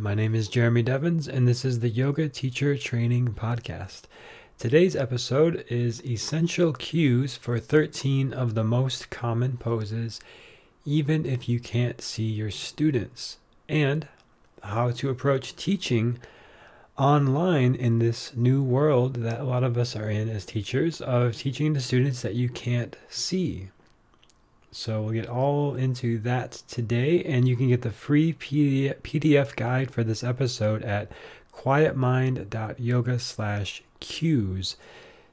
My name is Jeremy Devens, and this is the Yoga Teacher Training Podcast. Today's episode is Essential Cues for 13 of the most common poses, even if you can't see your students, and how to approach teaching online in this new world that a lot of us are in as teachers of teaching the students that you can't see. So we'll get all into that today, and you can get the free PDF guide for this episode at quietmind.yoga slash cues,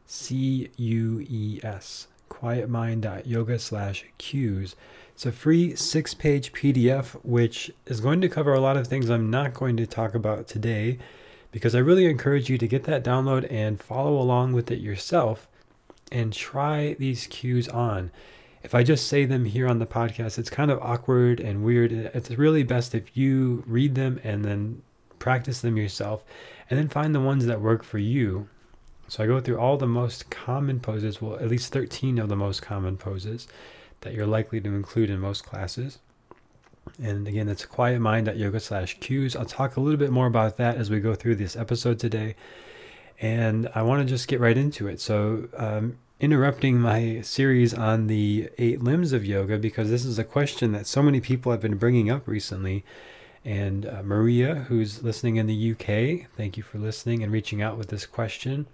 C-U-E-S, quietmind.yoga slash cues. It's a free six-page PDF, which is going to cover a lot of things I'm not going to talk about today, because I really encourage you to get that download and follow along with it yourself and try these cues on if I just say them here on the podcast, it's kind of awkward and weird. It's really best if you read them and then practice them yourself and then find the ones that work for you. So I go through all the most common poses, well, at least 13 of the most common poses that you're likely to include in most classes. And again, that's quiet mind at yoga slash cues. I'll talk a little bit more about that as we go through this episode today. And I want to just get right into it. So, um, interrupting my series on the eight limbs of yoga because this is a question that so many people have been bringing up recently. And uh, Maria, who's listening in the UK, thank you for listening and reaching out with this question.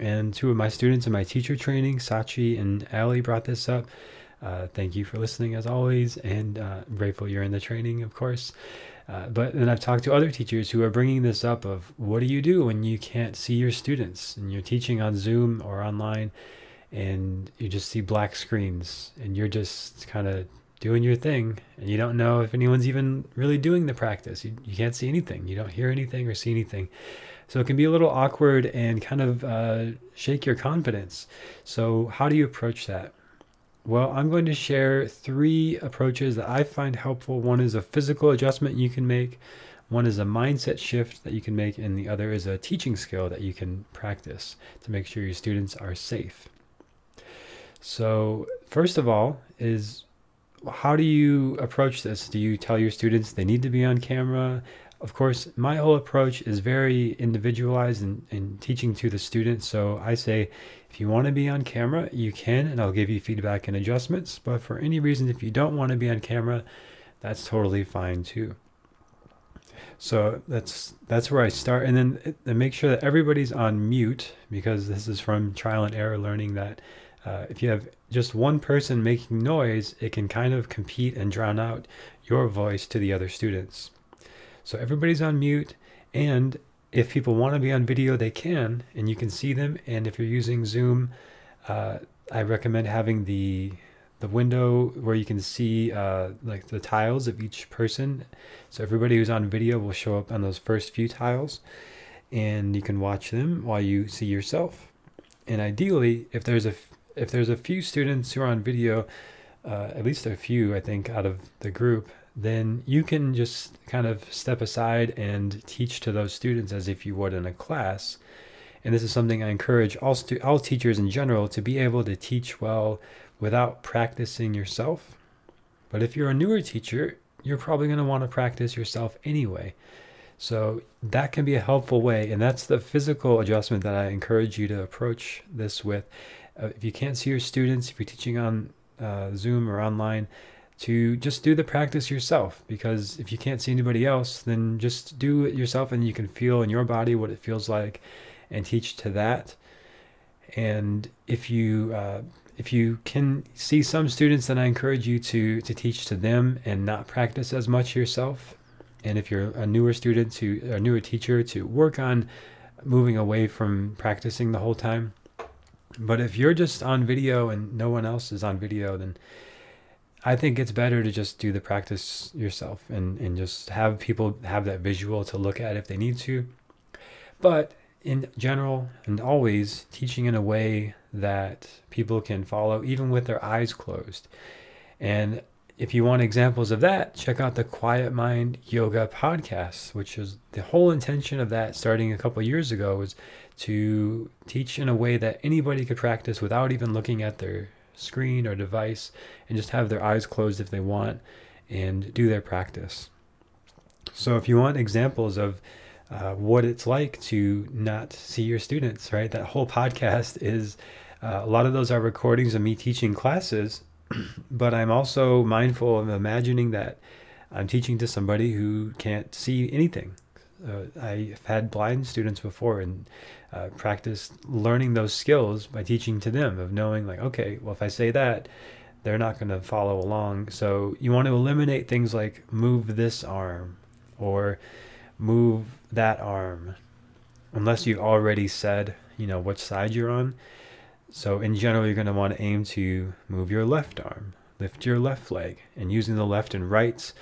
And two of my students in my teacher training, Sachi and Ali, brought this up. Uh, thank you for listening as always, and uh, I'm grateful you're in the training, of course. Uh, but then I've talked to other teachers who are bringing this up of what do you do when you can't see your students and you're teaching on Zoom or online and you just see black screens and you're just kind of doing your thing and you don't know if anyone's even really doing the practice. You, you can't see anything, you don't hear anything or see anything. So it can be a little awkward and kind of uh, shake your confidence. So, how do you approach that? Well, I'm going to share three approaches that I find helpful. One is a physical adjustment you can make, one is a mindset shift that you can make, and the other is a teaching skill that you can practice to make sure your students are safe. So, first of all, is how do you approach this? Do you tell your students they need to be on camera? Of course, my whole approach is very individualized in, in teaching to the students. So I say, if you want to be on camera, you can, and I'll give you feedback and adjustments. But for any reason, if you don't want to be on camera, that's totally fine too. So that's that's where I start, and then and make sure that everybody's on mute because this is from trial and error learning that uh, if you have just one person making noise, it can kind of compete and drown out your voice to the other students. So everybody's on mute, and if people want to be on video, they can, and you can see them. And if you're using Zoom, uh, I recommend having the the window where you can see uh, like the tiles of each person. So everybody who's on video will show up on those first few tiles, and you can watch them while you see yourself. And ideally, if there's a if there's a few students who are on video, uh, at least a few, I think, out of the group, then you can just kind of step aside and teach to those students as if you would in a class. And this is something I encourage all, stu- all teachers in general to be able to teach well without practicing yourself. But if you're a newer teacher, you're probably going to want to practice yourself anyway. So that can be a helpful way. And that's the physical adjustment that I encourage you to approach this with uh, if you can't see your students, if you're teaching on uh, Zoom or online, to just do the practice yourself. Because if you can't see anybody else, then just do it yourself and you can feel in your body what it feels like and teach to that. And if you uh, if you can see some students, then I encourage you to to teach to them and not practice as much yourself. And if you're a newer student to a newer teacher, to work on moving away from practicing the whole time. But if you're just on video and no one else is on video, then I think it's better to just do the practice yourself and, and just have people have that visual to look at if they need to. But in general and always teaching in a way that people can follow, even with their eyes closed. And if you want examples of that, check out the Quiet Mind Yoga podcast, which is the whole intention of that starting a couple years ago was to teach in a way that anybody could practice without even looking at their screen or device and just have their eyes closed if they want and do their practice. So if you want examples of uh, what it's like to not see your students, right? That whole podcast is uh, a lot of those are recordings of me teaching classes, but I'm also mindful of imagining that I'm teaching to somebody who can't see anything. Uh, I've had blind students before and uh, practiced learning those skills by teaching to them of knowing like, okay, well, if I say that, they're not going to follow along. So you want to eliminate things like move this arm or move that arm, unless you've already said, you know, which side you're on. So in general, you're going to want to aim to move your left arm, lift your left leg, and using the left and rights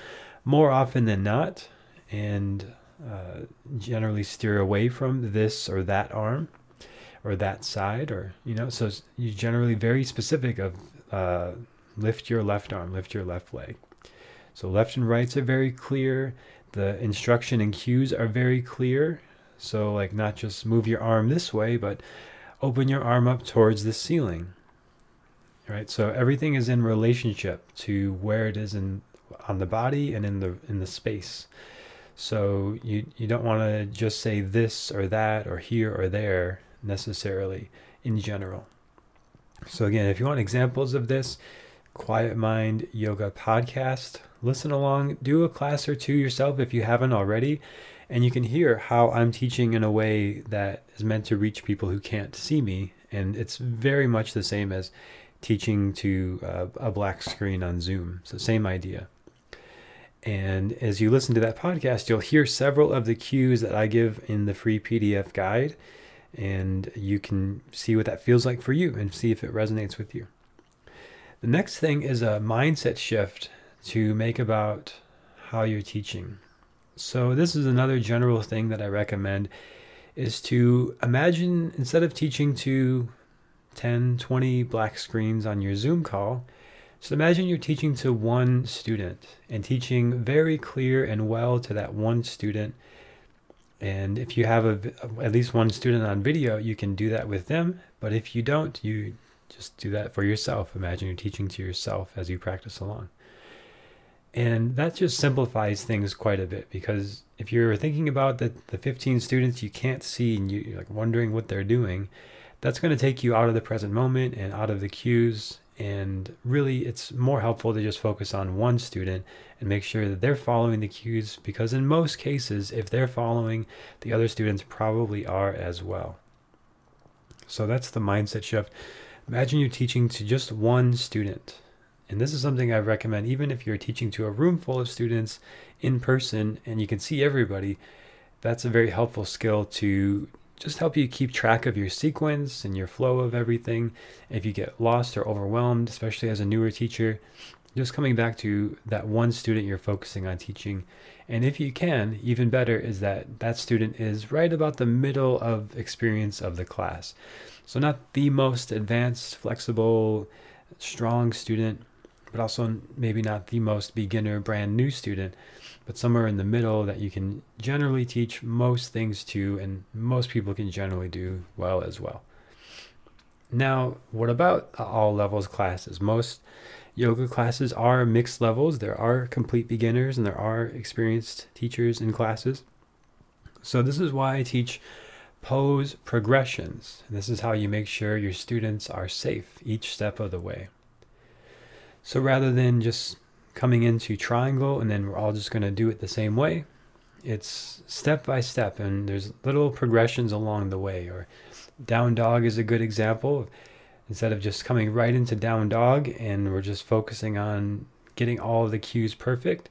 more often than not, and uh, generally steer away from this or that arm or that side, or you know. So you generally very specific of uh, lift your left arm, lift your left leg. So left and rights are very clear. The instruction and cues are very clear. So like not just move your arm this way, but open your arm up towards the ceiling. Right? So everything is in relationship to where it is in on the body and in the in the space. So you you don't want to just say this or that or here or there necessarily in general. So again, if you want examples of this, Quiet Mind Yoga podcast, listen along, do a class or two yourself if you haven't already and you can hear how I'm teaching in a way that is meant to reach people who can't see me. And it's very much the same as teaching to uh, a black screen on Zoom. So, same idea. And as you listen to that podcast, you'll hear several of the cues that I give in the free PDF guide. And you can see what that feels like for you and see if it resonates with you. The next thing is a mindset shift to make about how you're teaching. So this is another general thing that I recommend is to imagine instead of teaching to 10, 20 black screens on your Zoom call, just imagine you're teaching to one student and teaching very clear and well to that one student. And if you have a, at least one student on video, you can do that with them. But if you don't, you just do that for yourself. Imagine you're teaching to yourself as you practice along. And that just simplifies things quite a bit because if you're thinking about the, the 15 students you can't see and you, are like wondering what they're doing, that's going to take you out of the present moment and out of the cues. And really, it's more helpful to just focus on one student and make sure that they're following the cues because, in most cases, if they're following, the other students probably are as well. So that's the mindset shift. Imagine you're teaching to just one student and this is something I recommend even if you're teaching to a room full of students in person and you can see everybody. That's a very helpful skill to just help you keep track of your sequence and your flow of everything. If you get lost or overwhelmed, especially as a newer teacher, just coming back to that one student you're focusing on teaching. And if you can, even better is that that student is right about the middle of experience of the class. So, not the most advanced, flexible, strong student, but also maybe not the most beginner, brand new student, but somewhere in the middle that you can generally teach most things to, and most people can generally do well as well. Now, what about all levels classes? Most yoga classes are mixed levels. There are complete beginners and there are experienced teachers in classes. So, this is why I teach pose progressions. And This is how you make sure your students are safe each step of the way. So rather than just coming into triangle and then we're all just going to do it the same way, it's step by step and there's little progressions along the way. Or down dog is a good example. Instead of just coming right into down dog and we're just focusing on getting all of the cues perfect,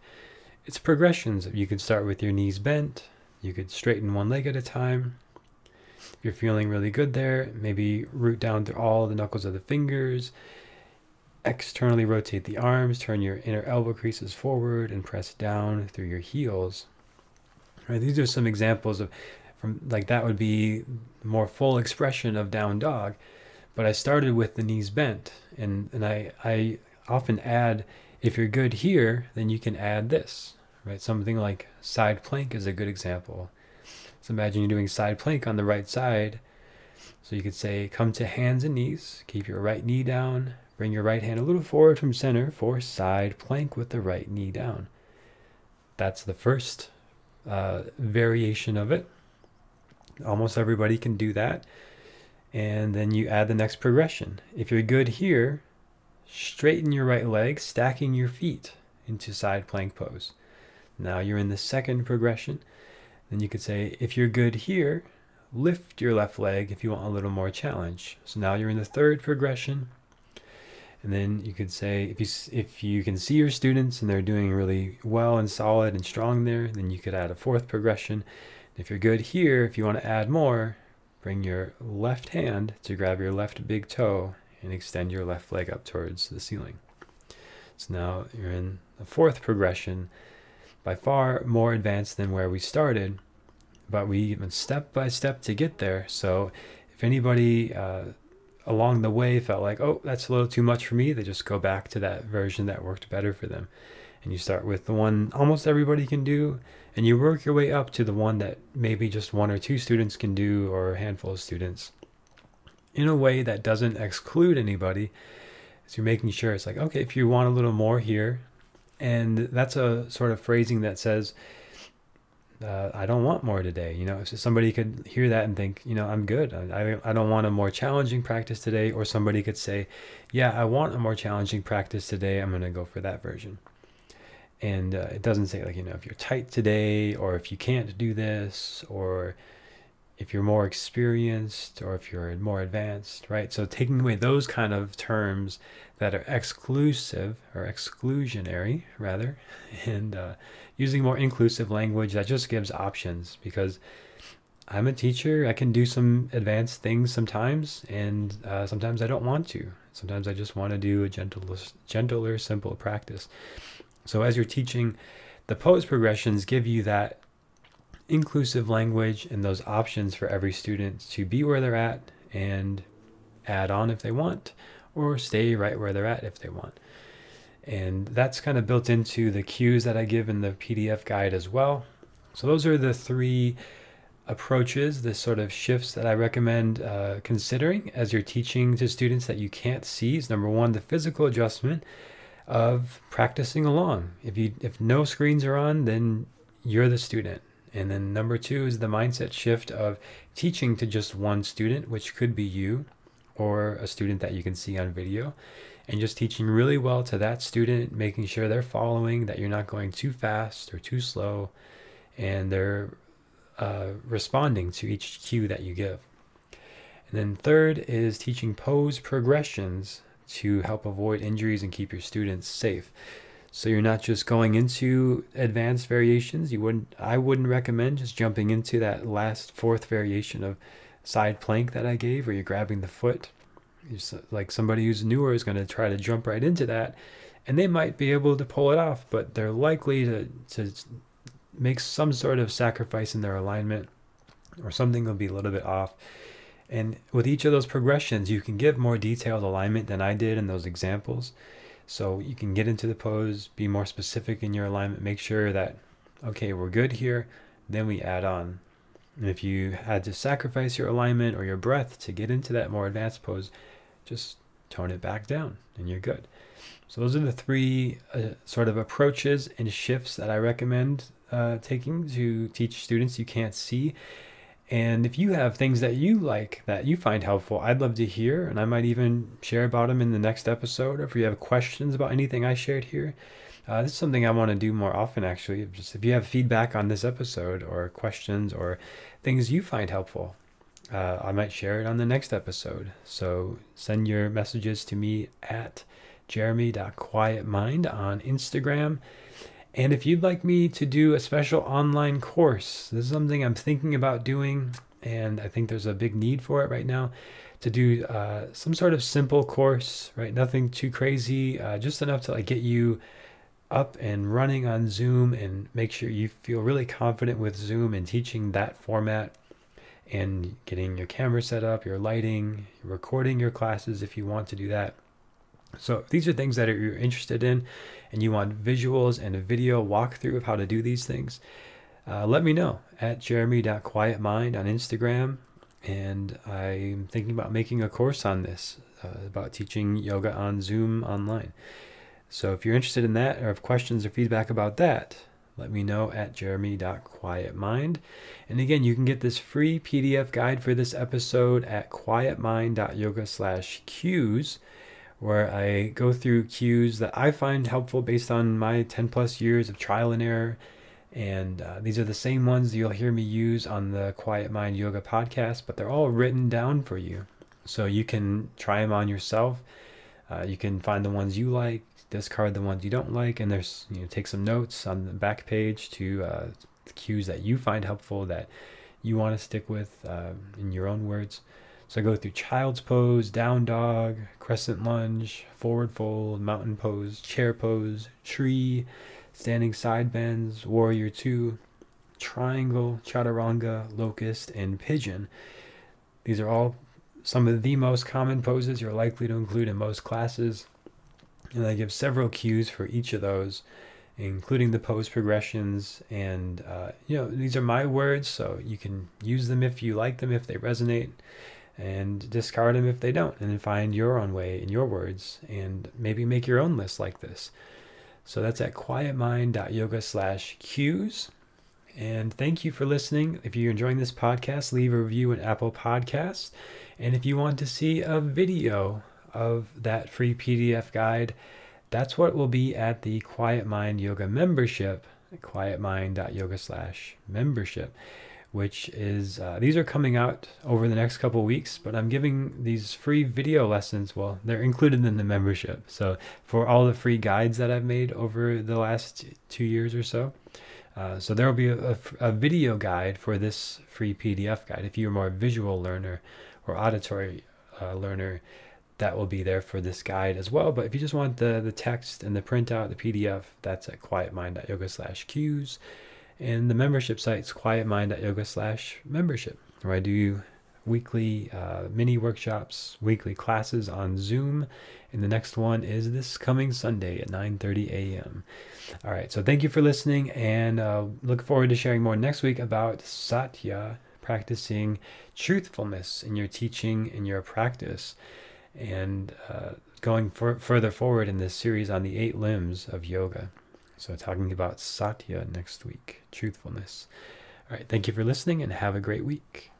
it's progressions. You could start with your knees bent, you could straighten one leg at a time. You're feeling really good there, maybe root down through all the knuckles of the fingers Externally rotate the arms, turn your inner elbow creases forward and press down through your heels. Right, these are some examples of from like that would be more full expression of down dog. But I started with the knees bent and, and I, I often add if you're good here, then you can add this. Right? Something like side plank is a good example. So imagine you're doing side plank on the right side. So you could say, come to hands and knees, keep your right knee down, Bring your right hand a little forward from center for side plank with the right knee down. That's the first uh, variation of it. Almost everybody can do that. And then you add the next progression. If you're good here, straighten your right leg, stacking your feet into side plank pose. Now you're in the second progression. Then you could say, if you're good here, lift your left leg if you want a little more challenge. So now you're in the third progression. And then you could say, if you if you can see your students and they're doing really well and solid and strong there, then you could add a fourth progression. If you're good here, if you want to add more, bring your left hand to grab your left big toe and extend your left leg up towards the ceiling. So now you're in the fourth progression, by far more advanced than where we started, but we went step by step to get there. So if anybody uh, along the way felt like, oh, that's a little too much for me, they just go back to that version that worked better for them. And you start with the one almost everybody can do, and you work your way up to the one that maybe just one or two students can do, or a handful of students, in a way that doesn't exclude anybody. So you're making sure it's like, okay, if you want a little more here, and that's a sort of phrasing that says, uh, I don't want more today. You know, if somebody could hear that and think, you know, I'm good. I, I don't want a more challenging practice today. Or somebody could say, yeah, I want a more challenging practice today. I'm going to go for that version. And uh, it doesn't say, like, you know, if you're tight today, or if you can't do this, or if you're more experienced, or if you're more advanced, right? So taking away those kind of terms that are exclusive or exclusionary, rather, and uh, using more inclusive language that just gives options because I'm a teacher. I can do some advanced things sometimes, and uh, sometimes I don't want to. Sometimes I just want to do a gentler, gentler, simple practice. So as you're teaching, the pose progressions give you that inclusive language and those options for every student to be where they're at and add on if they want, or stay right where they're at if they want. And that's kind of built into the cues that I give in the PDF guide as well. So those are the three approaches, the sort of shifts that I recommend uh, considering as you're teaching to students that you can't see. Is number one, the physical adjustment of practicing along. If you if no screens are on, then you're the student. And then number two is the mindset shift of teaching to just one student, which could be you or a student that you can see on video and just teaching really well to that student, making sure they're following, that you're not going too fast or too slow, and they're uh, responding to each cue that you give. And then third is teaching pose progressions to help avoid injuries and keep your students safe. So you're not just going into advanced variations. You wouldn't I wouldn't recommend just jumping into that last fourth variation of side plank that I gave where you're grabbing the foot. Like somebody who's newer is going to try to jump right into that and they might be able to pull it off but they're likely to, to make some sort of sacrifice in their alignment or something will be a little bit off. And with each of those progressions you can give more detailed alignment than i did in those examples so you can get into the pose be more specific in your alignment make sure that okay we're good here then we add on and if you had to sacrifice your alignment or your breath to get into that more advanced pose just tone it back down and you're good. So those are the three uh, sort of approaches and shifts that I recommend uh, taking to teach students you can't see. And if you have things that you like that you find helpful, I'd love to hear, and I might even share about them in the next episode. Or if you have questions about anything I shared here, uh, this is something I want to do more often. Actually, just if you have feedback on this episode or questions or things you find helpful, uh, I might share it on the next episode. So send your messages to me at jeremy.quietmind on Instagram. And if you'd like me to do a special online course, this is something I'm thinking about doing, and I think there's a big need for it right now to do uh, some sort of simple course, right? Nothing too crazy, uh, just enough to like get you up and running on Zoom and make sure you feel really confident with Zoom and teaching that format and getting your camera set up, your lighting, recording your classes if you want to do that. So these are things that you're interested in and you want visuals and a video walkthrough of how to do these things. Uh, let me know at jeremy.quietmind on Instagram. And I'm thinking about making a course on this, uh, about teaching yoga on Zoom online. So if you're interested in that or have questions or feedback about that, let me know at jeremy.quietmind. And again, you can get this free PDF guide for this episode at quietmind.yoga slash cues, where I go through cues that I find helpful based on my 10 plus years of trial and error. And uh, these are the same ones you'll hear me use on the Quiet Mind Yoga podcast, but they're all written down for you. So you can try them on yourself. Uh, you can find the ones you like, discard the ones you don't like, and there's you know take some notes on the back page to uh, cues that you find helpful that you want to stick with uh, in your own words. So I go through child's pose, down dog, crescent lunge, forward fold, mountain pose, chair pose, tree, standing side bends, warrior two, triangle, chaturanga, locust, and pigeon. These are all some of the most common poses you're likely to include in most classes. And I give several cues for each of those, including the pose progressions. And, uh, you know, these are my words, so you can use them if you like them, if they resonate, and discard them if they don't, and then find your own way in your words, and maybe make your own list like this. So that's at quietmind.yoga slash cues. And thank you for listening. If you're enjoying this podcast, leave a review in Apple Podcasts. And if you want to see a video of that free PDF guide, that's what will be at the Quiet Mind Yoga membership, quietmind.yoga slash membership, which is, uh, these are coming out over the next couple weeks, but I'm giving these free video lessons. Well, they're included in the membership. So for all the free guides that I've made over the last two years or so, uh, so there will be a, a, a, video guide for this free PDF guide. If you're more visual learner or auditory uh, learner, that will be there for this guide as well. But if you just want the, the text and the printout, the PDF, that's at quietmind.yoga slash cues. And the membership site's quietmind.yoga slash membership, where I do weekly uh, mini workshops, weekly classes on Zoom. And the next one is this coming Sunday at 9.30 a.m. All right, so thank you for listening and uh, look forward to sharing more next week about Satya, practicing truthfulness in your teaching, in your practice and uh, going for, further forward in this series on the eight limbs of yoga. So, talking about satya next week, truthfulness. All right, thank you for listening and have a great week.